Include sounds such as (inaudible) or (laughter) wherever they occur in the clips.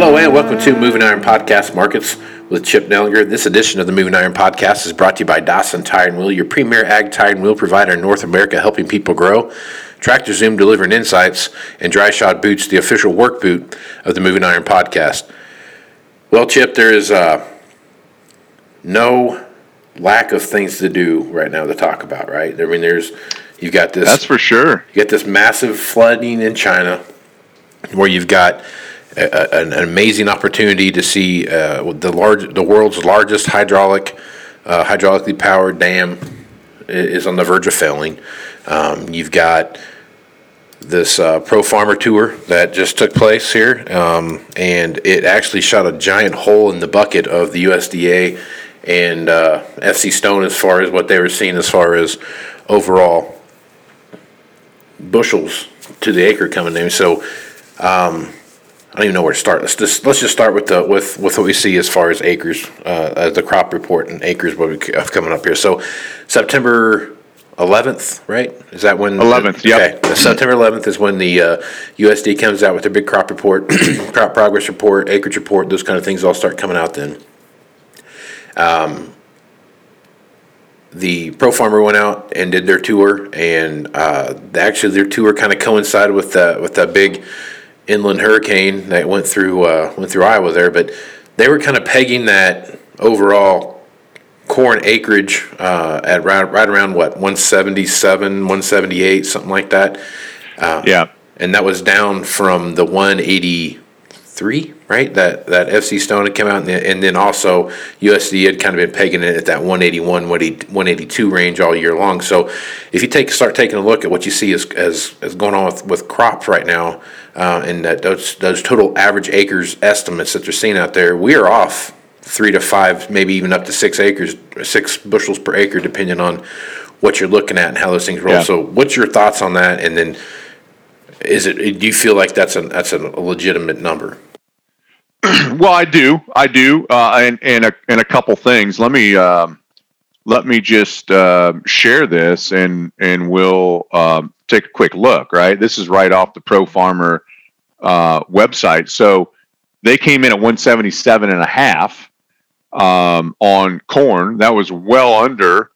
Hello and welcome to Moving Iron Podcast Markets with Chip Nellinger. This edition of the Moving Iron Podcast is brought to you by Dawson Tire and Wheel, your premier ag tire and wheel provider in North America, helping people grow. Tractor Zoom delivering insights, and Dryshod Boots, the official work boot of the Moving Iron Podcast. Well, Chip, there is uh, no lack of things to do right now to talk about, right? I mean, there's you've got this That's for sure. you get this massive flooding in China, where you've got a, an amazing opportunity to see uh, the large, the world's largest hydraulic, uh, hydraulically powered dam is on the verge of failing. Um, you've got this uh, pro farmer tour that just took place here, um, and it actually shot a giant hole in the bucket of the USDA and uh, FC Stone as far as what they were seeing as far as overall bushels to the acre coming in. So um, I don't even know where to start. Let's just let's just start with the with with what we see as far as acres, uh, as the crop report and acres what we have coming up here. So September. 11th, right? Is that when? 11th, yeah. Okay. September 11th is when the uh, USD comes out with their big crop report, (clears throat) crop progress report, acreage report, those kind of things all start coming out then. Um, the pro farmer went out and did their tour and uh, actually their tour kind of coincided with that with that big inland hurricane that went through uh, went through Iowa there but they were kind of pegging that overall corn acreage uh, at right, right around what 177 178 something like that Yeah. and that was down from the 183, right? That that FC Stone had come out, and, then- and then also USD had kind of been pegging it at that 181, 180 182 range all year long. So if you take start taking a look at what you see as as, as going on with, with crops right now, uh, and that those those total average acres estimates that they're seeing out there, we are off three to five, maybe even up to six acres, six bushels per acre, depending on what you're looking at and how those things roll. Yeah. So, what's your thoughts on that? And then, is it? Do you feel like that's a that's a legitimate number? (clears throat) Well, I do. I do. Uh, and and a, and a couple things. Let me um, let me just uh, share this, and and we'll um, take a quick look. Right. This is right off the Pro Farmer uh, website. So they came in at 177 and a half um, on corn. That was well under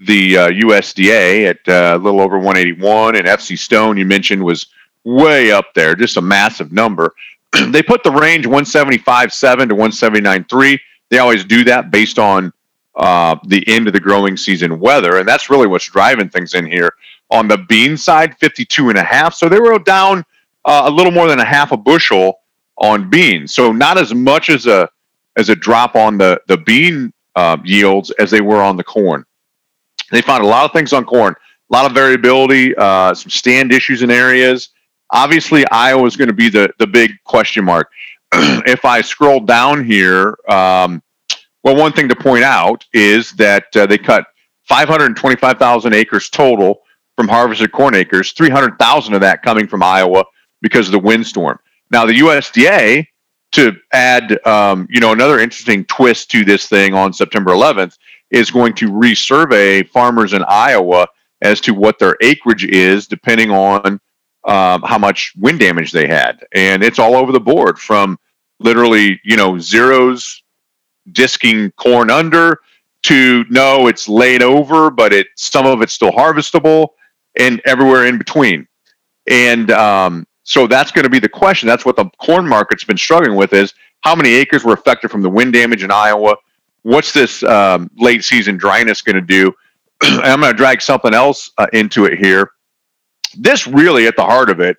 the uh, USDA at uh, a little over 181, and FC Stone you mentioned was way up there, just a massive number. (clears throat) they put the range 175.7 to 179.3. They always do that based on uh, the end of the growing season weather, and that's really what's driving things in here. On the bean side, 52 and a half. So they were down uh, a little more than a half a bushel on beans. So not as much as a as a drop on the the bean uh, yields as they were on the corn. They found a lot of things on corn, a lot of variability, uh, some stand issues in areas. Obviously, Iowa is going to be the the big question mark. (clears throat) if I scroll down here, um, well, one thing to point out is that uh, they cut 525,000 acres total from harvested corn acres, 300,000 of that coming from Iowa because of the windstorm. Now, the USDA, to add, um, you know, another interesting twist to this thing on September 11th, is going to resurvey farmers in Iowa as to what their acreage is, depending on um, how much wind damage they had, and it's all over the board from literally, you know, zeros disking corn under to no, it's laid over, but it some of it's still harvestable, and everywhere in between. And um, so that's going to be the question. That's what the corn market's been struggling with: is how many acres were affected from the wind damage in Iowa? What's this um, late season dryness going to do? (clears throat) I'm going to drag something else uh, into it here. This really, at the heart of it,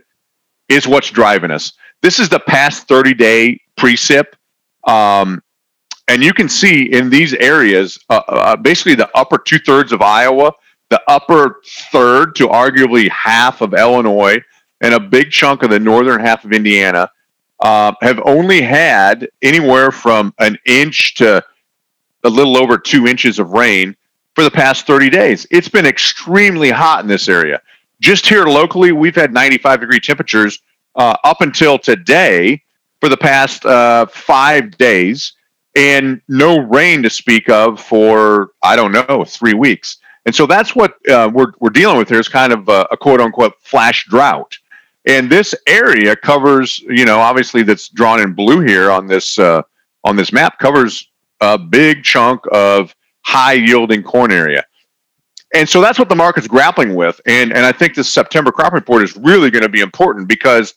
is what's driving us. This is the past 30 day precip. Um, and you can see in these areas, uh, uh, basically the upper two thirds of Iowa, the upper third to arguably half of Illinois, and a big chunk of the northern half of Indiana uh, have only had anywhere from an inch to a little over two inches of rain for the past 30 days. It's been extremely hot in this area. Just here locally, we've had 95 degree temperatures uh, up until today for the past uh, five days, and no rain to speak of for I don't know three weeks. And so that's what uh, we're we're dealing with here is kind of a, a quote unquote flash drought. And this area covers, you know, obviously that's drawn in blue here on this uh, on this map covers a big chunk of high yielding corn area. And so that's what the market's grappling with. And and I think this September crop report is really going to be important because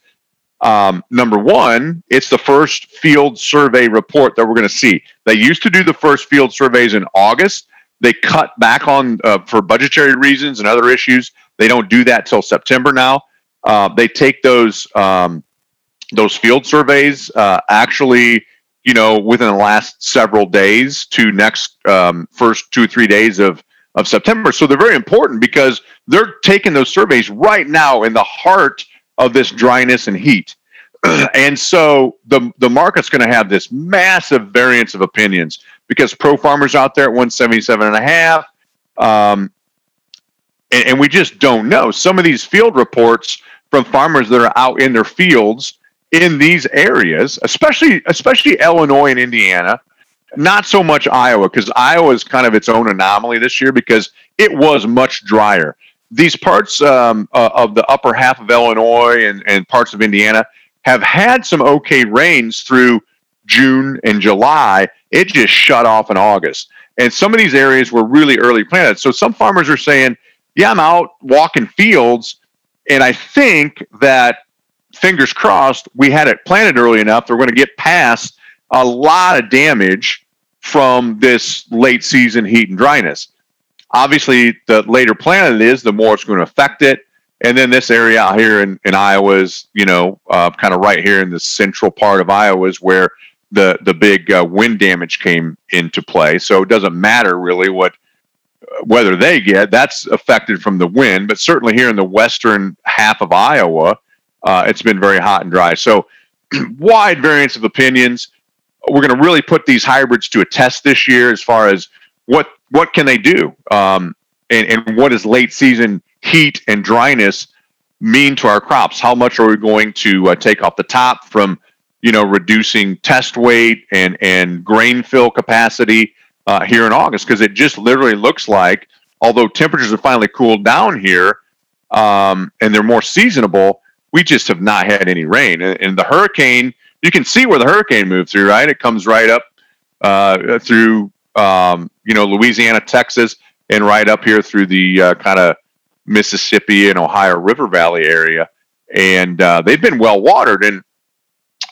um, number one, it's the first field survey report that we're going to see. They used to do the first field surveys in August. They cut back on uh, for budgetary reasons and other issues. They don't do that till September now. Uh, they take those um, those field surveys uh, actually, you know, within the last several days to next um, first two or three days of of September. So they're very important because they're taking those surveys right now in the heart of this dryness and heat. (clears throat) and so the the market's going to have this massive variance of opinions because pro farmers out there at 177 and a half um, and, and we just don't know some of these field reports from farmers that are out in their fields in these areas especially especially illinois and indiana not so much iowa because iowa is kind of its own anomaly this year because it was much drier these parts um, uh, of the upper half of Illinois and, and parts of Indiana have had some okay rains through June and July. It just shut off in August. And some of these areas were really early planted. So some farmers are saying, yeah, I'm out walking fields. And I think that, fingers crossed, we had it planted early enough that we're going to get past a lot of damage from this late season heat and dryness. Obviously, the later planted it is, the more it's going to affect it. And then this area out here in, in Iowa is, you know, uh, kind of right here in the central part of Iowa is where the the big uh, wind damage came into play. So it doesn't matter really what whether they get that's affected from the wind, but certainly here in the western half of Iowa, uh, it's been very hot and dry. So (clears throat) wide variance of opinions. We're going to really put these hybrids to a test this year as far as what what can they do? Um, and, and what does late season heat and dryness mean to our crops? How much are we going to uh, take off the top from, you know, reducing test weight and and grain fill capacity uh, here in August? Because it just literally looks like, although temperatures have finally cooled down here um, and they're more seasonable, we just have not had any rain. And, and, the hurricane, you can see where the hurricane moved through, right? It comes right up uh, through um, you know, Louisiana, Texas, and right up here through the uh, kind of Mississippi and Ohio River Valley area. And uh, they've been well watered. And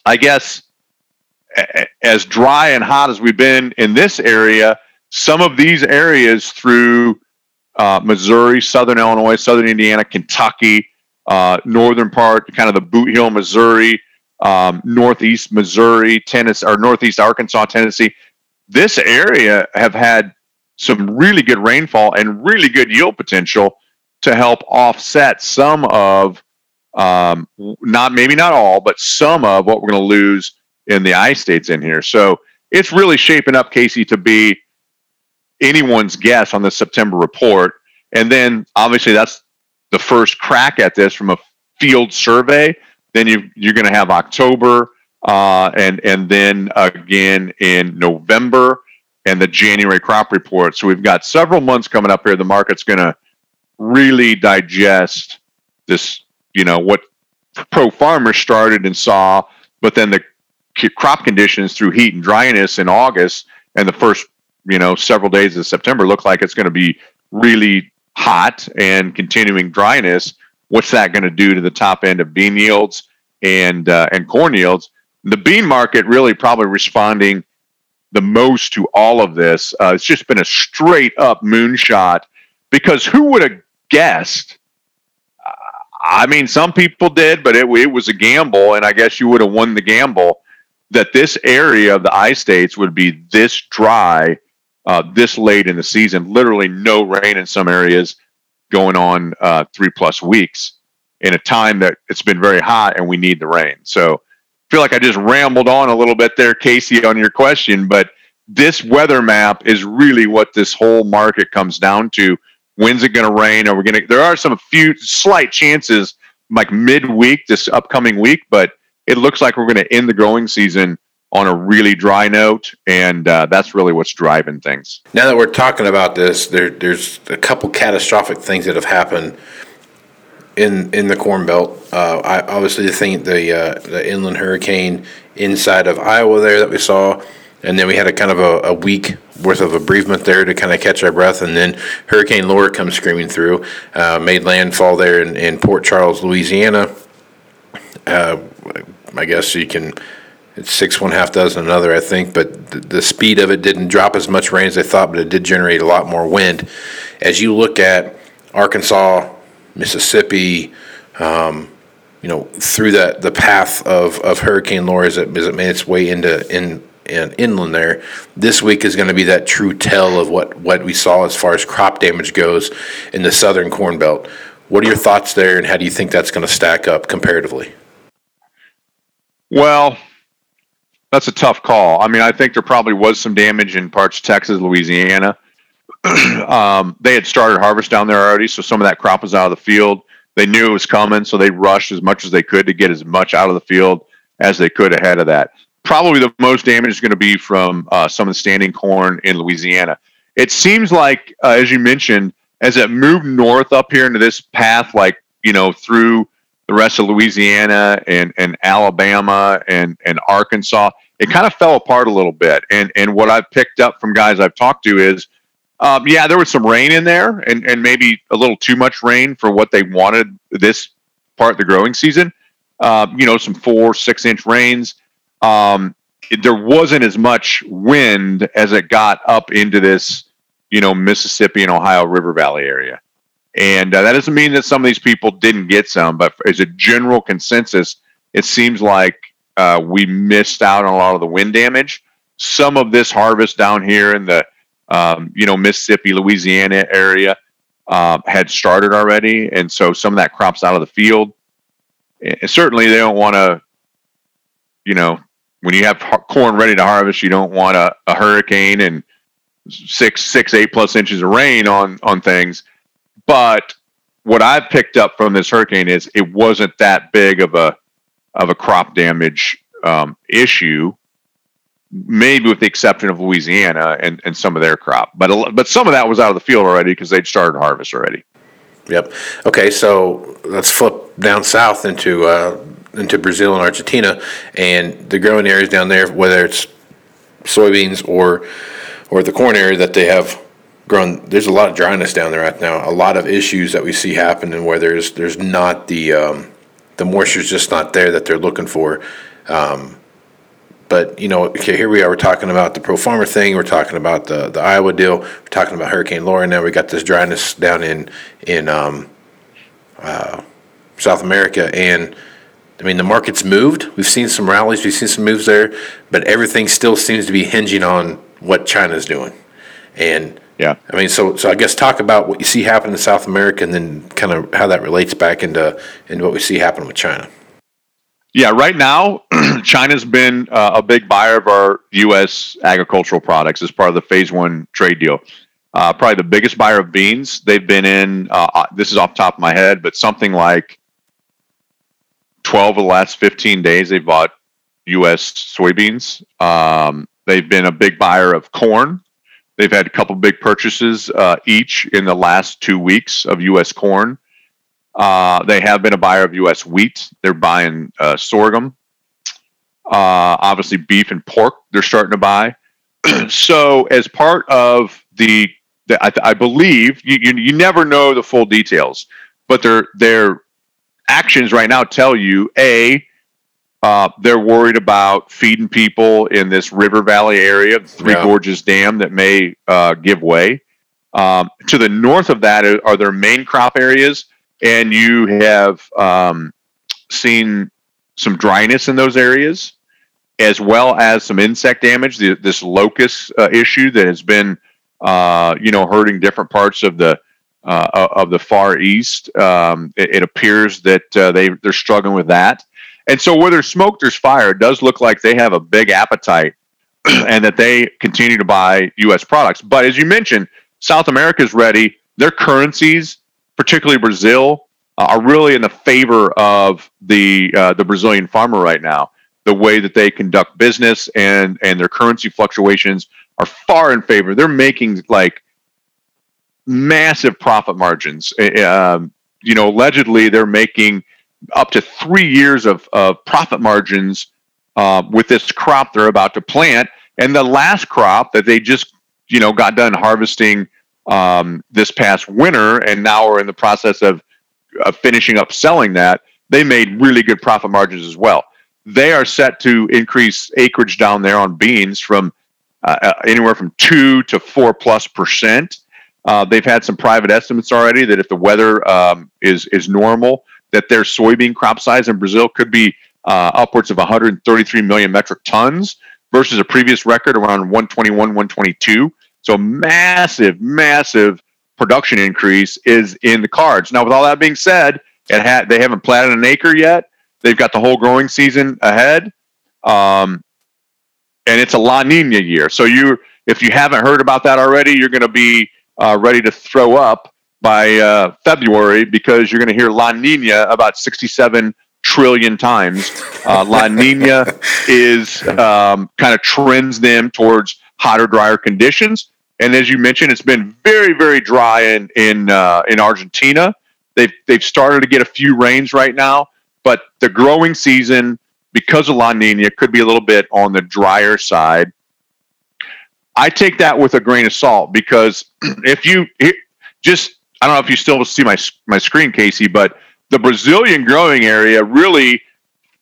I guess as dry and hot as we've been in this area, some of these areas through uh, Missouri, Southern Illinois, Southern Indiana, Kentucky, uh, northern part, kind of the Bootheel, Missouri, um, Northeast Missouri, Tennessee, or Northeast Arkansas, Tennessee. This area have had some really good rainfall and really good yield potential to help offset some of um, not maybe not all, but some of what we're going to lose in the I states in here. So it's really shaping up, Casey, to be anyone's guess on the September report. And then obviously that's the first crack at this from a field survey. Then you you're going to have October uh, and and then again in November and the January crop report. So we've got several months coming up here. The market's going to really digest this, you know, what pro farmers started and saw, but then the crop conditions through heat and dryness in August and the first, you know, several days of September look like it's going to be really hot and continuing dryness. What's that going to do to the top end of bean yields and uh, and corn yields? the bean market really probably responding the most to all of this. Uh, it's just been a straight up moonshot because who would have guessed? I mean, some people did, but it, it was a gamble, and I guess you would have won the gamble that this area of the I states would be this dry uh, this late in the season. Literally, no rain in some areas going on uh, three plus weeks in a time that it's been very hot and we need the rain. So I feel like I just rambled on a little bit there, Casey, on your question, but this weather map is really what this whole market comes down to. When's it going to rain? Are we going to? There are some few slight chances, like midweek this upcoming week, but it looks like we're going to end the growing season on a really dry note, and uh, that's really what's driving things. Now that we're talking about this, there, there's a couple catastrophic things that have happened in in the Corn Belt. Uh, I, obviously, the the uh, the inland hurricane inside of Iowa there that we saw, and then we had a kind of a, a week worth of bereavement there to kind of catch our breath, and then Hurricane Laura comes screaming through, uh, made landfall there in, in Port Charles, Louisiana. Uh, I guess you can it's six one half dozen another, I think, but the, the speed of it didn't drop as much rain as they thought, but it did generate a lot more wind. As you look at Arkansas, Mississippi, um, you know, through that the path of, of Hurricane Laura as it, as it made its way into in, in inland there, this week is going to be that true tell of what, what we saw as far as crop damage goes in the southern corn belt. What are your thoughts there, and how do you think that's going to stack up comparatively? Well, that's a tough call. I mean, I think there probably was some damage in parts of Texas, Louisiana. (clears throat) um, they had started harvest down there already, so some of that crop was out of the field. They knew it was coming, so they rushed as much as they could to get as much out of the field as they could ahead of that. Probably the most damage is going to be from uh, some of the standing corn in Louisiana. It seems like, uh, as you mentioned, as it moved north up here into this path, like you know through the rest of Louisiana and, and Alabama and, and Arkansas, it kind of fell apart a little bit. And and what I've picked up from guys I've talked to is, um, yeah, there was some rain in there, and and maybe a little too much rain for what they wanted this part of the growing season. Um, you know, some four six inch rains. Um, it, there wasn't as much wind as it got up into this, you know, Mississippi and Ohio River Valley area. And uh, that doesn't mean that some of these people didn't get some, but as a general consensus, it seems like uh, we missed out on a lot of the wind damage. Some of this harvest down here in the um, you know Mississippi, Louisiana area uh, had started already, and so some of that crops out of the field. And certainly, they don't want to, you know, when you have corn ready to harvest, you don't want a, a hurricane and six, six, eight plus inches of rain on on things but what I've picked up from this hurricane is it wasn't that big of a of a crop damage um, issue, maybe with the exception of Louisiana and, and some of their crop. But but some of that was out of the field already because they'd started harvest already. Yep. Okay, so let's flip down south into uh, into Brazil and Argentina, and the growing areas down there, whether it's soybeans or or the corn area that they have grown. There's a lot of dryness down there right now. A lot of issues that we see happening where there's there's not the um, the moisture's just not there that they're looking for. Um, but you know, okay, here we are. We're talking about the pro farmer thing. We're talking about the the Iowa deal. We're talking about Hurricane Laura. Now we got this dryness down in in um, uh, South America, and I mean the market's moved. We've seen some rallies. We've seen some moves there, but everything still seems to be hinging on what China's doing, and yeah. I mean, so so I guess talk about what you see happen in South America, and then kind of how that relates back into into what we see happen with China. Yeah, right now, (clears throat) China's been uh, a big buyer of our U.S. agricultural products as part of the Phase One trade deal. Uh, probably the biggest buyer of beans. They've been in. Uh, uh this is off the top of my head, but something like twelve of the last fifteen days they've bought U.S. soybeans. Um, they've been a big buyer of corn. They've had a couple big purchases uh, each in the last two weeks of U.S. corn. Uh, they have been a buyer of U.S. wheat. They're buying uh, sorghum. Uh, obviously, beef and pork. They're starting to buy. (clears throat) so, as part of the, the I, I, believe you, you, you never know the full details, but their their actions right now tell you a uh, they're worried about feeding people in this river valley area, Three yeah. Gorges Dam, that may uh, give way. Um, to the north of that are their main crop areas, and you have um, seen some dryness in those areas, as well as some insect damage. The, this locust uh, issue that has been, uh, you know, hurting different parts of the uh, of the far east. Um, it, it, appears that uh, they they're struggling with that. And so where there's smoke, there's fire. It does look like they have a big appetite (clears throat) and that they continue to buy U.S. products. But as you mentioned, South America is ready. Their currencies, particularly Brazil, uh, are really in the favor of the uh, the Brazilian farmer right now. The way that they conduct business and and their currency fluctuations are far in favor. They're making like massive profit margins. Um, you know, allegedly they're making up to three years of, of profit margins uh, with this crop they're about to plant. And the last crop that they just, you know, got done harvesting um, this past winter, and now are in the process of, of finishing up selling that, they made really good profit margins as well. They are set to increase acreage down there on beans from uh, uh anywhere from two to four plus percent. Uh, they've had some private estimates already that if the weather um, is is normal, that their soybean crop size in Brazil could be uh, upwards of 133 million metric tons versus a previous record around 121, 122. So massive, massive production increase is in the cards. Now, with all that being said, it had they haven't planted an acre yet. They've got the whole growing season ahead, um, and it's a La Nina year. So you, if you haven't heard about that already, you're going to be uh, ready to throw up by uh, February because you're going to hear La Nina about 67 trillion times. Uh, La (laughs) Nina is um, kind of trends them towards hotter, drier conditions. And as you mentioned, it's been very, very dry in in uh, in Argentina. They've they've started to get a few rains right now, but the growing season because of La Nina could be a little bit on the drier side. I take that with a grain of salt because (clears throat) if you just I don't know if you still see my my screen, Casey, but the Brazilian growing area really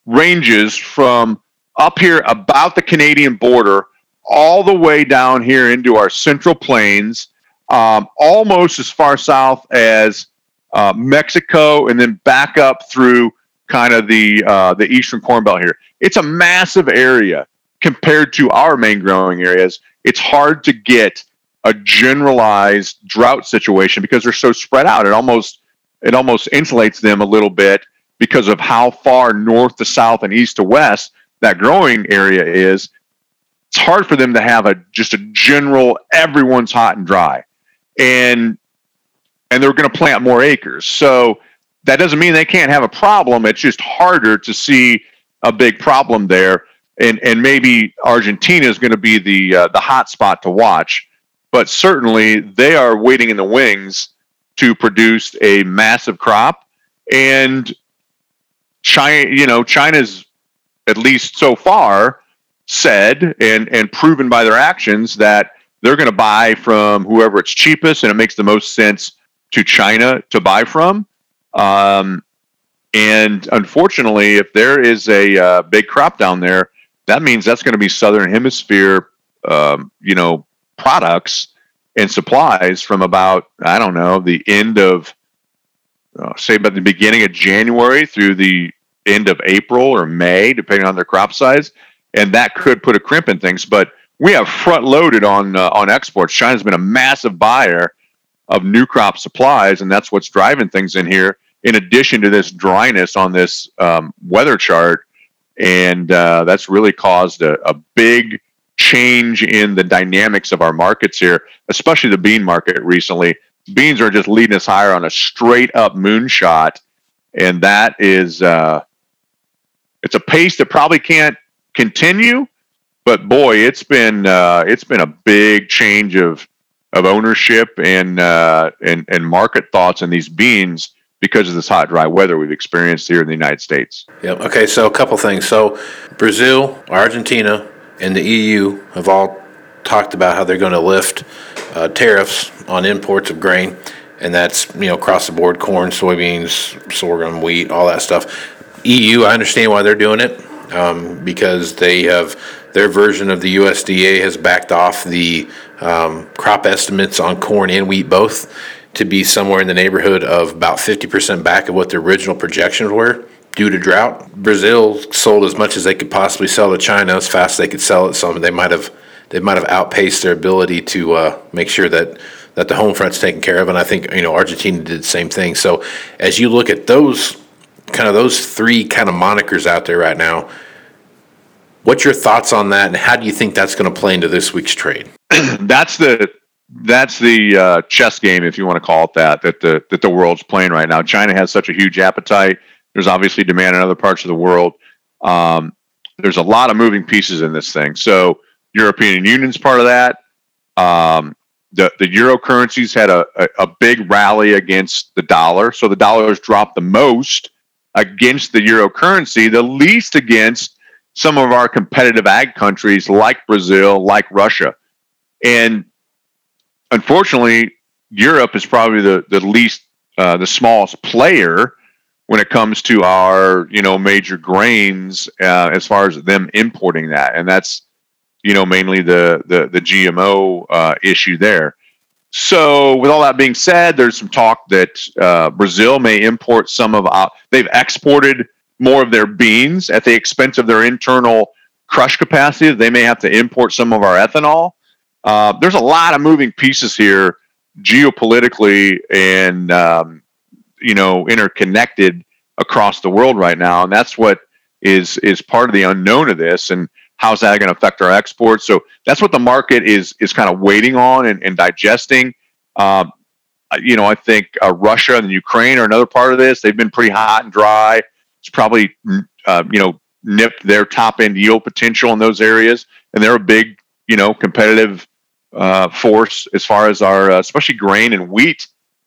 ranges from up here about the Canadian border all the way down here into our central plains, um, almost as far south as uh, Mexico, and then back up through kind of the uh, the eastern corn belt here. It's a massive area compared to our main growing areas. It's hard to get a generalized drought situation because they're so spread out. It almost it almost insulates them a little bit because of how far north to south and east to west that growing area is. It's hard for them to have a just a general everyone's hot and dry, and and they're going to plant more acres. So that doesn't mean they can't have a problem. It's just harder to see a big problem there. And and maybe Argentina is going to be the uh, the hot spot to watch but certainly they are waiting in the wings to produce a massive crop. And China, you know, China's at least so far said and and proven by their actions that they're going to buy from whoever it's cheapest and it makes the most sense to China to buy from. Um, and unfortunately, if there is a uh, big crop down there, that means that's going to be Southern Hemisphere, um, you know, products and supplies from about I don't know the end of uh, say about the beginning of January through the end of April or May, depending on their crop size, and that could put a crimp in things. But we have front loaded on uh, on exports. China's been a massive buyer of new crop supplies, and that's what's driving things in here. In addition to this dryness on this um, weather chart, and uh, that's really caused a, a big change in the dynamics of our markets here, especially the bean market recently. Beans are just leading us higher on a straight up moonshot, and that is uh, it's a pace that probably can't continue. But boy, it's been uh, it's been a big change of of ownership and uh, and and market thoughts in these beans because of this hot, dry weather we've experienced here in the United States. Yep. Okay. So a couple things. So Brazil, Argentina, and the EU have all talked about how they're going to lift uh, tariffs on imports of grain, and that's you know across the board: corn, soybeans, sorghum, wheat, all that stuff. EU, I understand why they're doing it um, because they have their version of the USDA has backed off the um, crop estimates on corn and wheat both to be somewhere in the neighborhood of about 50% back of what the original projections were due to drought. Brazil sold as much as they could possibly sell to China as fast as they could sell it. So they might have they might have outpaced their ability to uh, make sure that that the home front's taken care of. And I think you know Argentina did the same thing. So as you look at those kind of those three kind of monikers out there right now, What's your thoughts on that, and how do you think that's going to play into this week's trade? (clears throat) that's the that's the uh, chess game, if you want to call it that, that the that the world's playing right now. China has such a huge appetite. There's obviously demand in other parts of the world. Um, there's a lot of moving pieces in this thing. So European Union's part of that. Um, the the euro currencies had a, a, a big rally against the dollar, so the dollar has dropped the most against the euro currency, the least against some of our competitive ag countries like Brazil, like Russia. And unfortunately, Europe is probably the, the least, uh, the smallest player when it comes to our, you know, major grains uh, as far as them importing that. And that's, you know, mainly the, the, the GMO uh, issue there. So, with all that being said, there's some talk that uh, Brazil may import some of. our. they've exported more of their beans at the expense of their internal crush capacity. They may have to import some of our ethanol. Uh, there's a lot of moving pieces here geopolitically and um, you know interconnected across the world right now, and that's what is is part of the unknown of this. And how's that going to affect our exports? So that's what the market is is kind of waiting on and, and digesting. Um, you know, I think uh, Russia and Ukraine are another part of this. They've been pretty hot and dry. It's probably uh, you know nipped their top end yield potential in those areas, and they're a big you know competitive uh, force as far as our uh, especially grain and wheat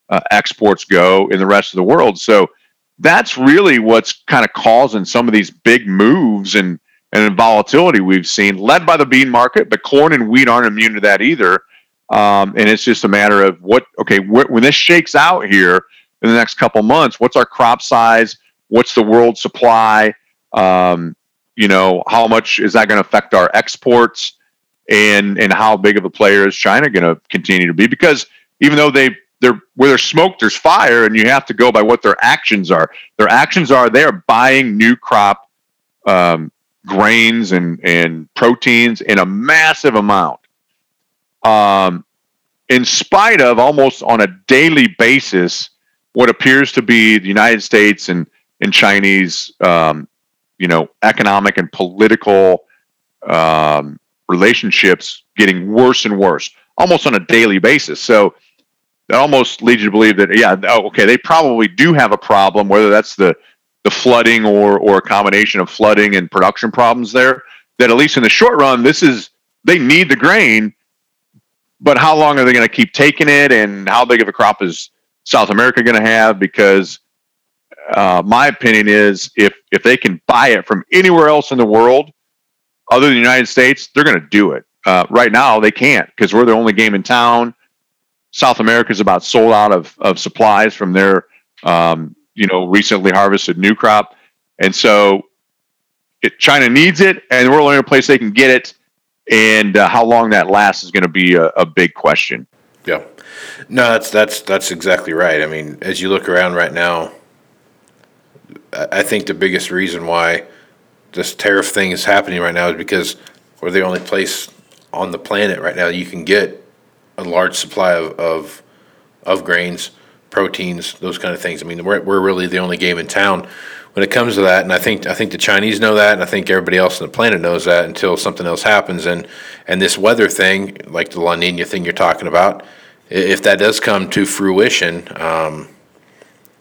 uh, exports go in the rest of the world. So that's really what's kind of causing some of these big moves and and volatility we've seen, led by the bean market. But corn and wheat aren't immune to that either. Um, and it's just a matter of what okay wh- when this shakes out here in the next couple months, what's our crop size? What's the world supply? Um, you know, how much is that going to affect our exports? And and how big of a player is China going to continue to be? Because even though they they're where there's smoke, there's fire, and you have to go by what their actions are. Their actions are they are buying new crop um, grains and and proteins in a massive amount. Um, in spite of almost on a daily basis, what appears to be the United States and and Chinese, um, you know, economic and political um, relationships getting worse and worse, almost on a daily basis. So that almost leads you to believe that, yeah, oh, okay, they probably do have a problem, whether that's the the flooding or or a combination of flooding and production problems there. That at least in the short run, this is they need the grain, but how long are they going to keep taking it, and how big of a crop is South America going to have? Because uh, my opinion is if if they can buy it from anywhere else in the world other than the United States, they're going to do it. Uh, right now, they can't because we're the only game in town. South America is about sold out of, of supplies from their um, you know recently harvested new crop, and so it, China needs it, and we're the only place they can get it. And uh, how long that lasts is going to be a, a big question. Yeah, no, that's that's that's exactly right. I mean, as you look around right now, I think the biggest reason why this tariff thing is happening right now is because we're the only place on the planet right now you can get a large supply of, of, of grains, proteins, those kind of things. I mean, we're, we're really the only game in town when it comes to that. And I think, I think the Chinese know that. And I think everybody else on the planet knows that until something else happens. And, and this weather thing, like the La Nina thing you're talking about, if that does come to fruition, um,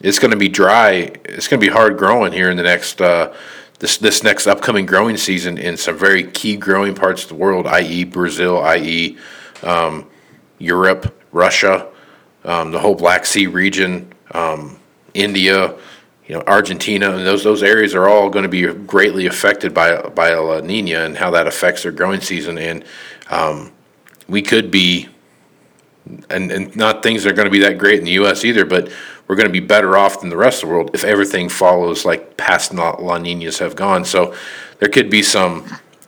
it's going to be dry. It's going to be hard growing here in the next uh, this this next upcoming growing season in some very key growing parts of the world, i.e., Brazil, i.e., um, Europe, Russia, um, the whole Black Sea region, um, India, you know, Argentina, and those those areas are all going to be greatly affected by by La Nina and how that affects their growing season. And um, we could be, and and not things that are going to be that great in the U.S. either, but we're going to be better off than the rest of the world if everything follows like past La Ninas have gone. So there could be some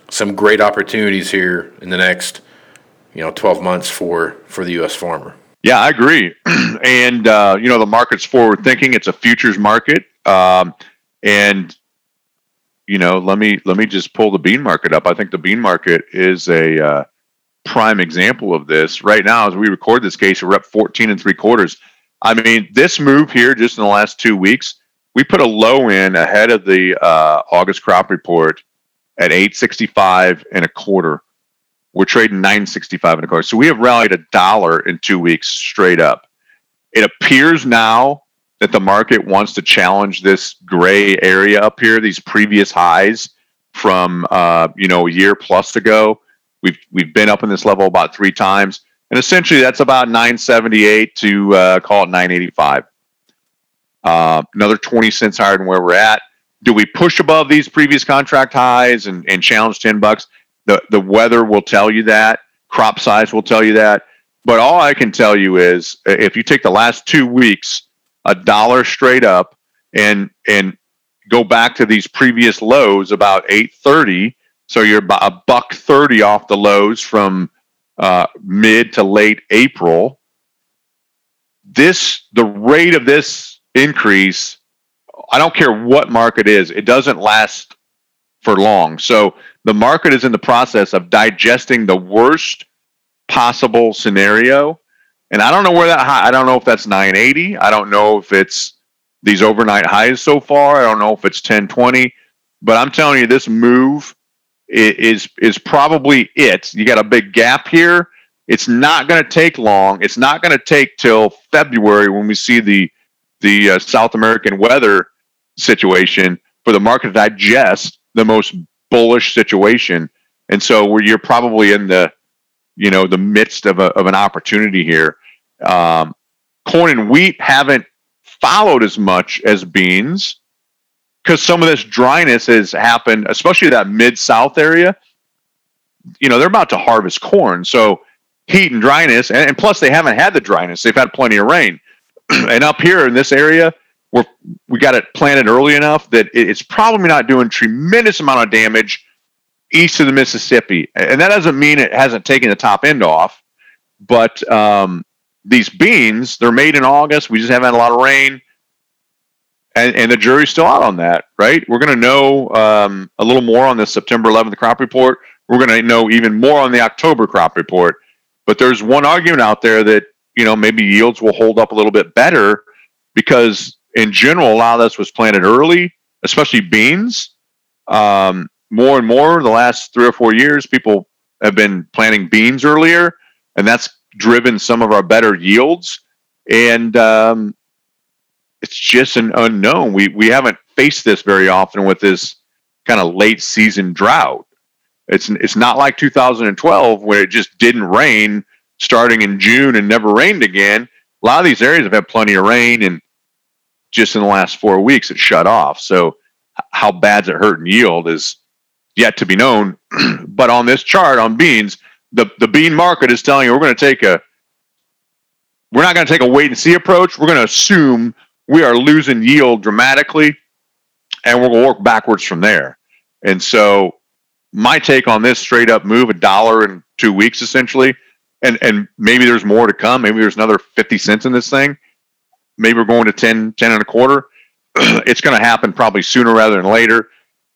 some great opportunities here in the next you know 12 months for for the U.S. farmer. Yeah, I agree. (clears throat) and uh, you know the market's forward thinking. It's a futures market, um, and you know let me let me just pull the bean market up. I think the bean market is a uh, prime example of this right now. As we record this Casey, we're up 14 and three quarters. I mean, this move here just in the last two weeks, we put a low in ahead of the uh, August crop report at 865 and a quarter. We're trading 965 and a quarter. So we have rallied a dollar in two weeks straight up. It appears now that the market wants to challenge this gray area up here, these previous highs from uh, you know a year plus ago. We've we've been up in this level about three times, and essentially that's about 978 to uh, call it 985. Uh, another 20 cents higher than where we're at. Do we push above these previous contract highs and, and challenge 10 bucks? The the weather will tell you that. Crop size will tell you that. But all I can tell you is if you take the last two weeks, a dollar straight up, and and go back to these previous lows about 830 so you're about a buck 30 off the lows from uh, mid to late april. This the rate of this increase i don't care what market is it doesn't last for long. So the market is in the process of digesting the worst possible scenario. And i don't know where that high i don't know if that's 980 i don't know if it's these overnight highs so far. I don't know if it's 1020, but I'm telling you, this move is is probably it. You got a big gap here. It's not going to take long. It's not going to take till February when we see the the uh, South American weather situation for the market to digest the most bullish situation. And so you're probably in the you know the midst of a, of an opportunity here. Um, corn and wheat haven't followed as much as beans because some of this dryness has happened, especially that mid south area. You know, they're about to harvest corn. So heat and dryness, and, and plus they haven't had the dryness. They've had plenty of rain. (clears throat) and up here in this area, we're, we got it planted early enough that it's probably not doing tremendous amount of damage east of the Mississippi. And that doesn't mean it hasn't taken the top end off, but um, these beans, they're made in August. We just haven't had a lot of rain. And, and the jury's still out on that, right? We're going to know um, a little more on the September 11th crop report. We're going to know even more on the October crop report. But there's one argument out there that, you know, maybe yields will hold up a little bit better because, in general, a lot of this was planted early, especially beans. Um, more and more, the last three or four years, people have been planting beans earlier, and that's driven some of our better yields, and um, it's just an unknown. We we haven't faced this very often with this kind of late season drought. It's it's not like 2012 where it just didn't rain starting in June and never rained again. A lot of these areas have had plenty of rain, and just in the last four weeks it shut off. So how bad's it hurting yield is yet to be known. (clears throat) but on this chart on beans, the the bean market is telling you we're going to take a we're not going to take a wait and see approach. We're going to assume we are losing yield dramatically, and we're going to work backwards from there. And so, my take on this straight up move a dollar in two weeks essentially, and and maybe there's more to come. Maybe there's another fifty cents in this thing. Maybe we're going to 10, 10 and a quarter. (clears throat) it's going to happen probably sooner rather than later,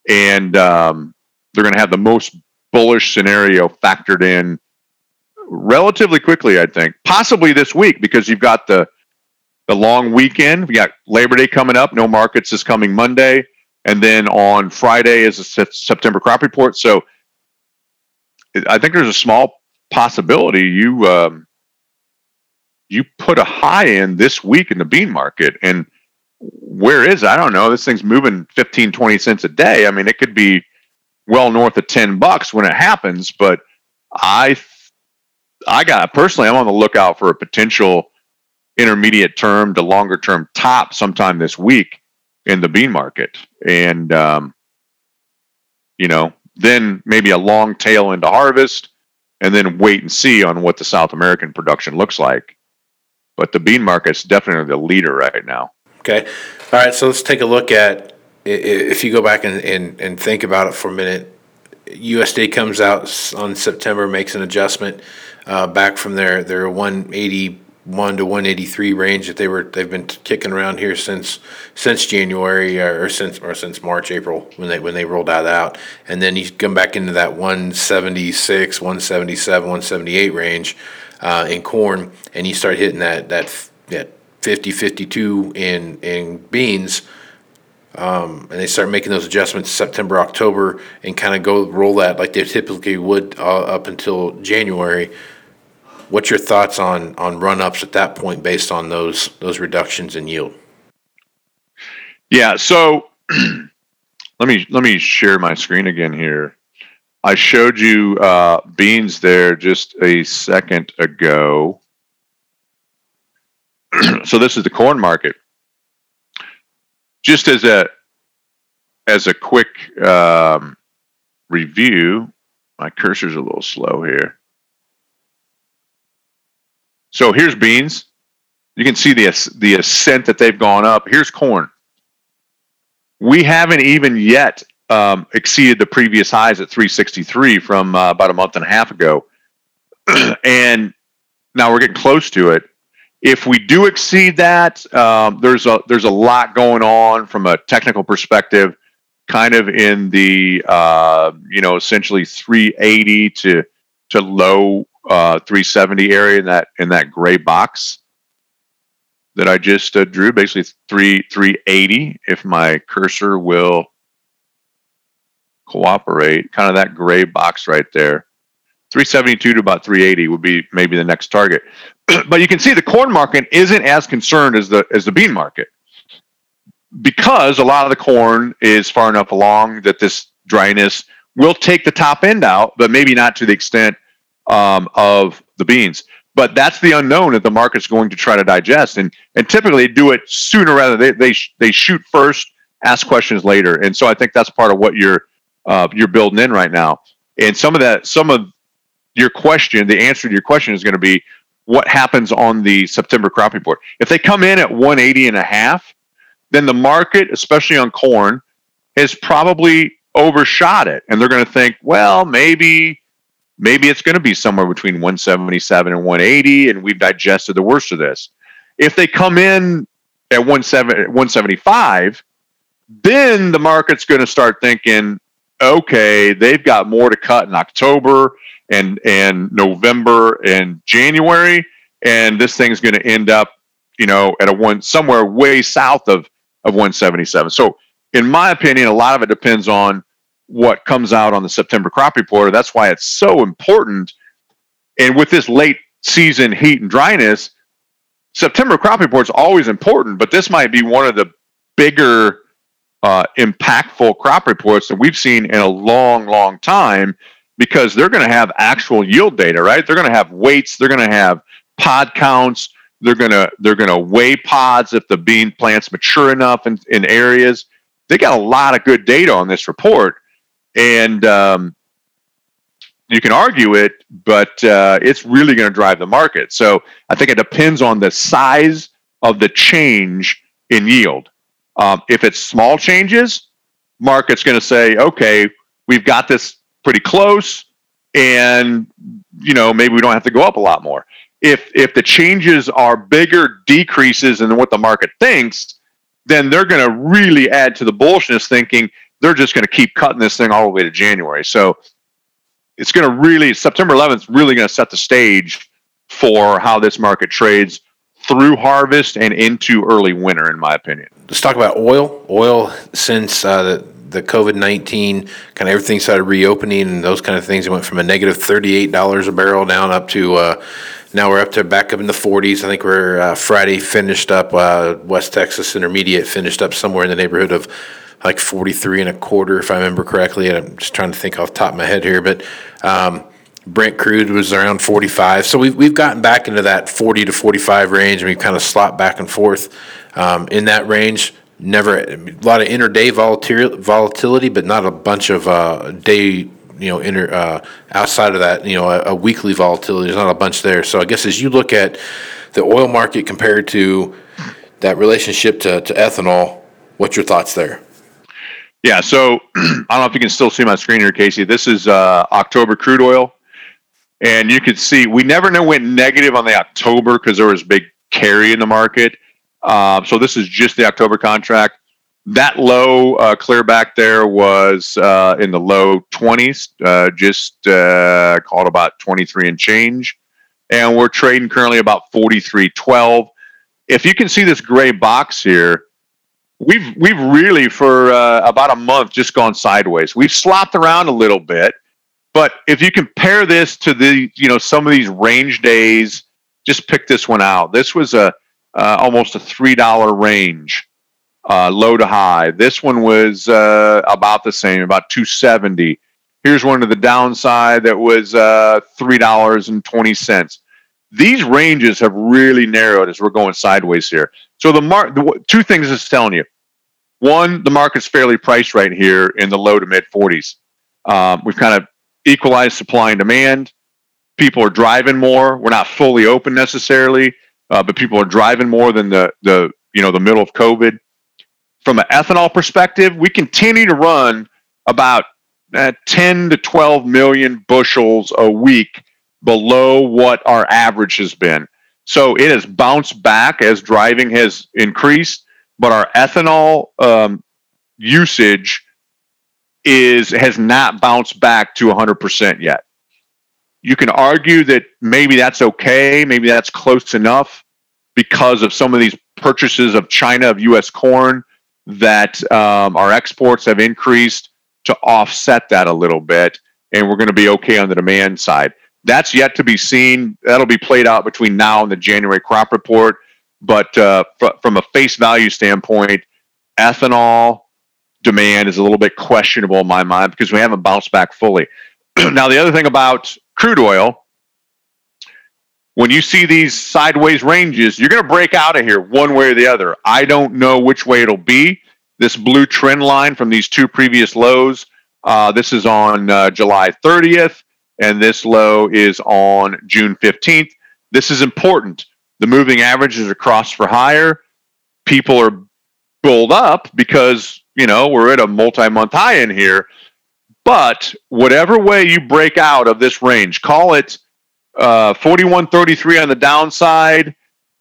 and um, they're going to have the most bullish scenario factored in relatively quickly, I think. Possibly this week because you've got the the long weekend. We got Labor Day coming up. No markets is coming Monday, and then on Friday is a September crop report. So I think there's a small possibility you um, you put a high in this week in the bean market and where is it? I don't know. This thing's moving 15, 20 cents a day. I mean, it could be well north of 10 bucks when it happens, but I I got personally I'm on the lookout for a potential intermediate term to longer term top sometime this week in the bean market. And um, you know, then maybe a long tail into harvest and then wait and see on what the South American production looks like. But the bean market's definitely the leader right now. Okay. All right, so let's take a look at if you go back and, and, and think about it for a minute, USDA comes out on September, makes an adjustment uh, back from their their 181 to 183 range that they were they've been kicking around here since since January or, since or since March April when they when they rolled that out, and then you come back into that 176, 177, 178 range uh, in corn, and you start hitting that that that 50, 52 in in beans um, and they start making those adjustments September, October, and kind of go roll that like they typically would uh, up until January. What's your thoughts on on run ups at that point based on those those reductions in yield? Yeah. So (clears throat) let me let me share my screen again here. I showed you uh, beans there just a second ago. (clears throat) so this is the corn market. Just as a as a quick um, review, my cursor's a little slow here. So here's beans. You can see the the ascent that they've gone up. Here's corn. We haven't even yet um, exceeded the previous highs at 363 from uh, about a month and a half ago, (clears throat) and now we're getting close to it. If we do exceed that, um, there's a there's a lot going on from a technical perspective, kind of in the uh, you know essentially 380 to to low uh, 370 area in that in that gray box that I just uh, drew, basically three 380. If my cursor will cooperate, kind of that gray box right there. 372 to about 380 would be maybe the next target. (clears throat) but you can see the corn market isn't as concerned as the as the bean market because a lot of the corn is far enough along that this dryness will take the top end out, but maybe not to the extent um, of the beans. But that's the unknown that the market's going to try to digest, and and typically do it sooner rather they they they shoot first, ask questions later, and so I think that's part of what you're uh, you're building in right now. And some of that, some of your question, the answer to your question is going to be what happens on the September crop report. If they come in at 180 and a half, then the market, especially on corn, has probably overshot it, and they're going to think, well, maybe maybe it's going to be somewhere between 177 and 180 and we've digested the worst of this. If they come in at 175 then the market's going to start thinking okay they've got more to cut in october and and november and january and this thing's going to end up you know at a one somewhere way south of of 177 so in my opinion a lot of it depends on what comes out on the September crop report. That's why it's so important. And with this late season heat and dryness, September crop report is always important, but this might be one of the bigger, uh, impactful crop reports that we've seen in a long, long time because they're going to have actual yield data, right? They're going to have weights, they're going to have pod counts, they're going to they're going to weigh pods if the bean plants mature enough in, in areas. They got a lot of good data on this report and um, you can argue it, but uh, it's really going to drive the market. So I think it depends on the size of the change in yield. Um, if it's small changes, market's going to say, okay, we've got this pretty close, and you know maybe we don't have to go up a lot more. If if the changes are bigger decreases than what the market thinks, then they're going to really add to the bullishness thinking they're just going to keep cutting this thing all the way to January. So it's going to really September 11th really going to set the stage for how this market trades through harvest and into early winter, in my opinion. Let's talk about oil. Oil since uh, the the COVID nineteen kind of everything started reopening and those kind of things. It went from a negative thirty eight dollars a barrel down up to uh, now we're up to back up in the forties. I think we're uh, Friday finished up uh, West Texas Intermediate finished up somewhere in the neighborhood of like 43 and a quarter, if I remember correctly. And I'm just trying to think off the top of my head here, but um, Brent crude was around 45. So we've, we've gotten back into that 40 to 45 range, and we've kind of slopped back and forth um, in that range. Never a lot of intraday volatility, but not a bunch of uh, day you know, inter, uh, outside of that, you know, a, a, weekly volatility. There's not a bunch there. So I guess as you look at the oil market compared to that relationship to, to ethanol, what's your thoughts there? Yeah, so (clears throat) I don't know if you can still see my screen here, Casey. This is uh, October crude oil, and you can see we never went negative on the October because there was big carry in the market. Uh, so this is just the October contract. That low uh, clear back there was uh, in the low 20s, uh, just uh, called about 23 and change, and we're trading currently about 43.12. If you can see this gray box here, we've we've really for uh, about a month just gone sideways. We've slopped around a little bit, but if you compare this to the you know some of these range days, just pick this one out. This was a uh, almost a three dollar range, uh, low to high. This one was uh, about the same, about two seventy. Here's one to the downside that was uh, three dollars and twenty cents. These ranges have really narrowed as we're going sideways here. So the mark, two things it's telling you. One, the market's fairly priced right here in the low to mid 40s. Um, we've kind of equalized supply and demand. People are driving more. We're not fully open necessarily, uh, but people are driving more than the the you know the middle of COVID. From an ethanol perspective, we continue to run about uh, 10 to 12 million bushels a week below what our average has been. So it has bounced back as driving has increased, but our ethanol um, usage is has not bounced back to 100% yet. You can argue that maybe that's okay, maybe that's close enough because of some of these purchases of China of U.S. corn that um, our exports have increased to offset that a little bit, and we're going to be okay on the demand side. That's yet to be seen. That'll be played out between now and the January crop report. But uh, fr- from a face value standpoint, ethanol demand is a little bit questionable in my mind because we haven't bounced back fully. (clears throat) now, the other thing about crude oil, when you see these sideways ranges, you're going to break out of here one way or the other. I don't know which way it'll be. This blue trend line from these two previous lows, uh, this is on uh, July 30th and this low is on June 15th. This is important. The moving averages are crossed for higher. People are bulled up because, you know, we're at a multi month high in here. But whatever way you break out of this range, call it uh, 41.33 on the downside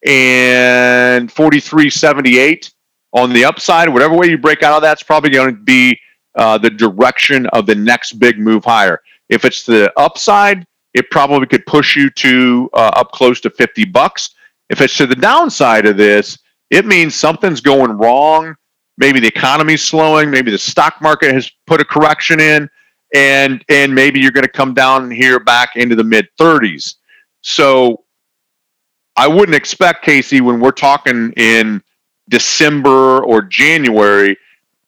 and 43.78 on the upside. Whatever way you break out of that's probably going to be uh, the direction of the next big move higher. If it's the upside, it probably could push you to uh, up close to 50 bucks. If it's to the downside of this, it means something's going wrong. Maybe the economy's slowing. Maybe the stock market has put a correction in, and and maybe you're going to come down here back into the mid 30s. So I wouldn't expect Casey when we're talking in December or January.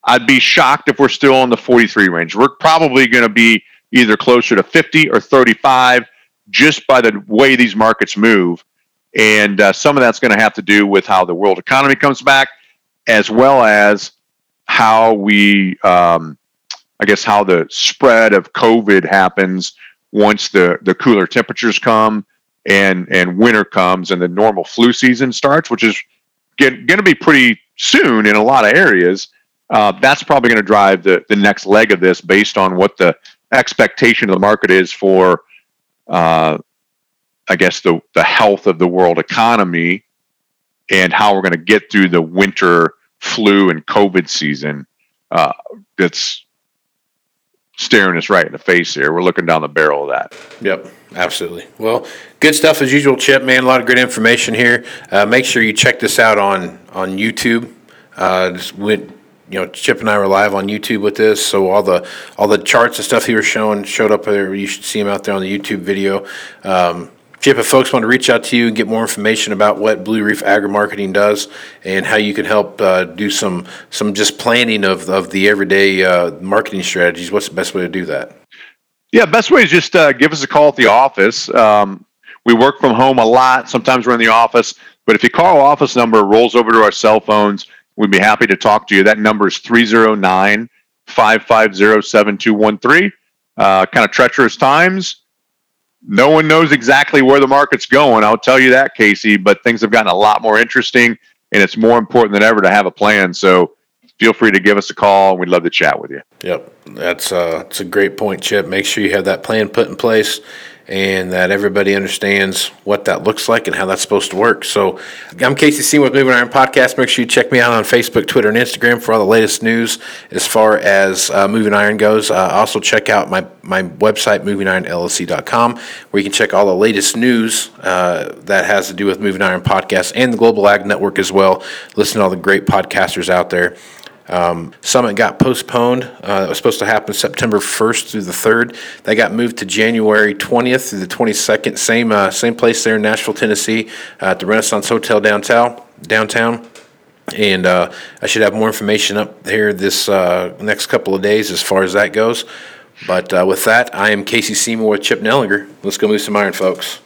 I'd be shocked if we're still in the 43 range. We're probably going to be either closer to 50 or 35 just by the way these markets move. And uh, some of that's going to have to do with how the world economy comes back, as well as how we, um, I guess, how the spread of COVID happens once the, the cooler temperatures come and, and winter comes and the normal flu season starts, which is going to be pretty soon in a lot of areas. Uh, that's probably going to drive the, the next leg of this based on what the expectation of the market is for, uh, I guess, the, the health of the world economy and how we're going to get through the winter flu and COVID season uh, that's staring us right in the face here. We're looking down the barrel of that. Yep, absolutely. Well, good stuff as usual, Chip. Man, a lot of good information here. Uh, make sure you check this out on on YouTube. Uh, just went you know, Chip and I were live on YouTube with this, so all the all the charts and stuff he was showing showed up there. You should see him out there on the YouTube video. Um, Chip, if folks want to reach out to you and get more information about what Blue Reef Agri Marketing does and how you can help uh, do some some just planning of, of the everyday uh, marketing strategies, what's the best way to do that? Yeah, best way is just uh, give us a call at the office. Um, we work from home a lot. Sometimes we're in the office, but if you call our office number, rolls over to our cell phones We'd be happy to talk to you. That number is 309 550 7213. Uh, kind of treacherous times. No one knows exactly where the market's going. I'll tell you that, Casey, but things have gotten a lot more interesting, and it's more important than ever to have a plan. So feel free to give us a call. We'd love to chat with you. Yep, that's uh, that's a great point, Chip. Make sure you have that plan put in place, and that everybody understands what that looks like and how that's supposed to work. So, I'm Casey Seymour with Moving Iron Podcast. Make sure you check me out on Facebook, Twitter, and Instagram for all the latest news as far as uh, Moving Iron goes. Uh, also, check out my, my website, movingironllc.com, where you can check all the latest news uh, that has to do with Moving Iron Podcast and the Global Ag Network as well. Listen to all the great podcasters out there. Um, Summit got postponed. Uh, it was supposed to happen September 1st through the 3rd. They got moved to January 20th through the 22nd. Same uh, same place there in Nashville, Tennessee, uh, at the Renaissance Hotel downtown. Downtown. And uh, I should have more information up here this uh, next couple of days as far as that goes. But uh, with that, I am Casey Seymour with Chip Nellinger. Let's go move some iron, folks.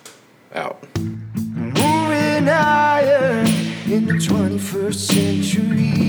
Out. Moving iron in the 21st century.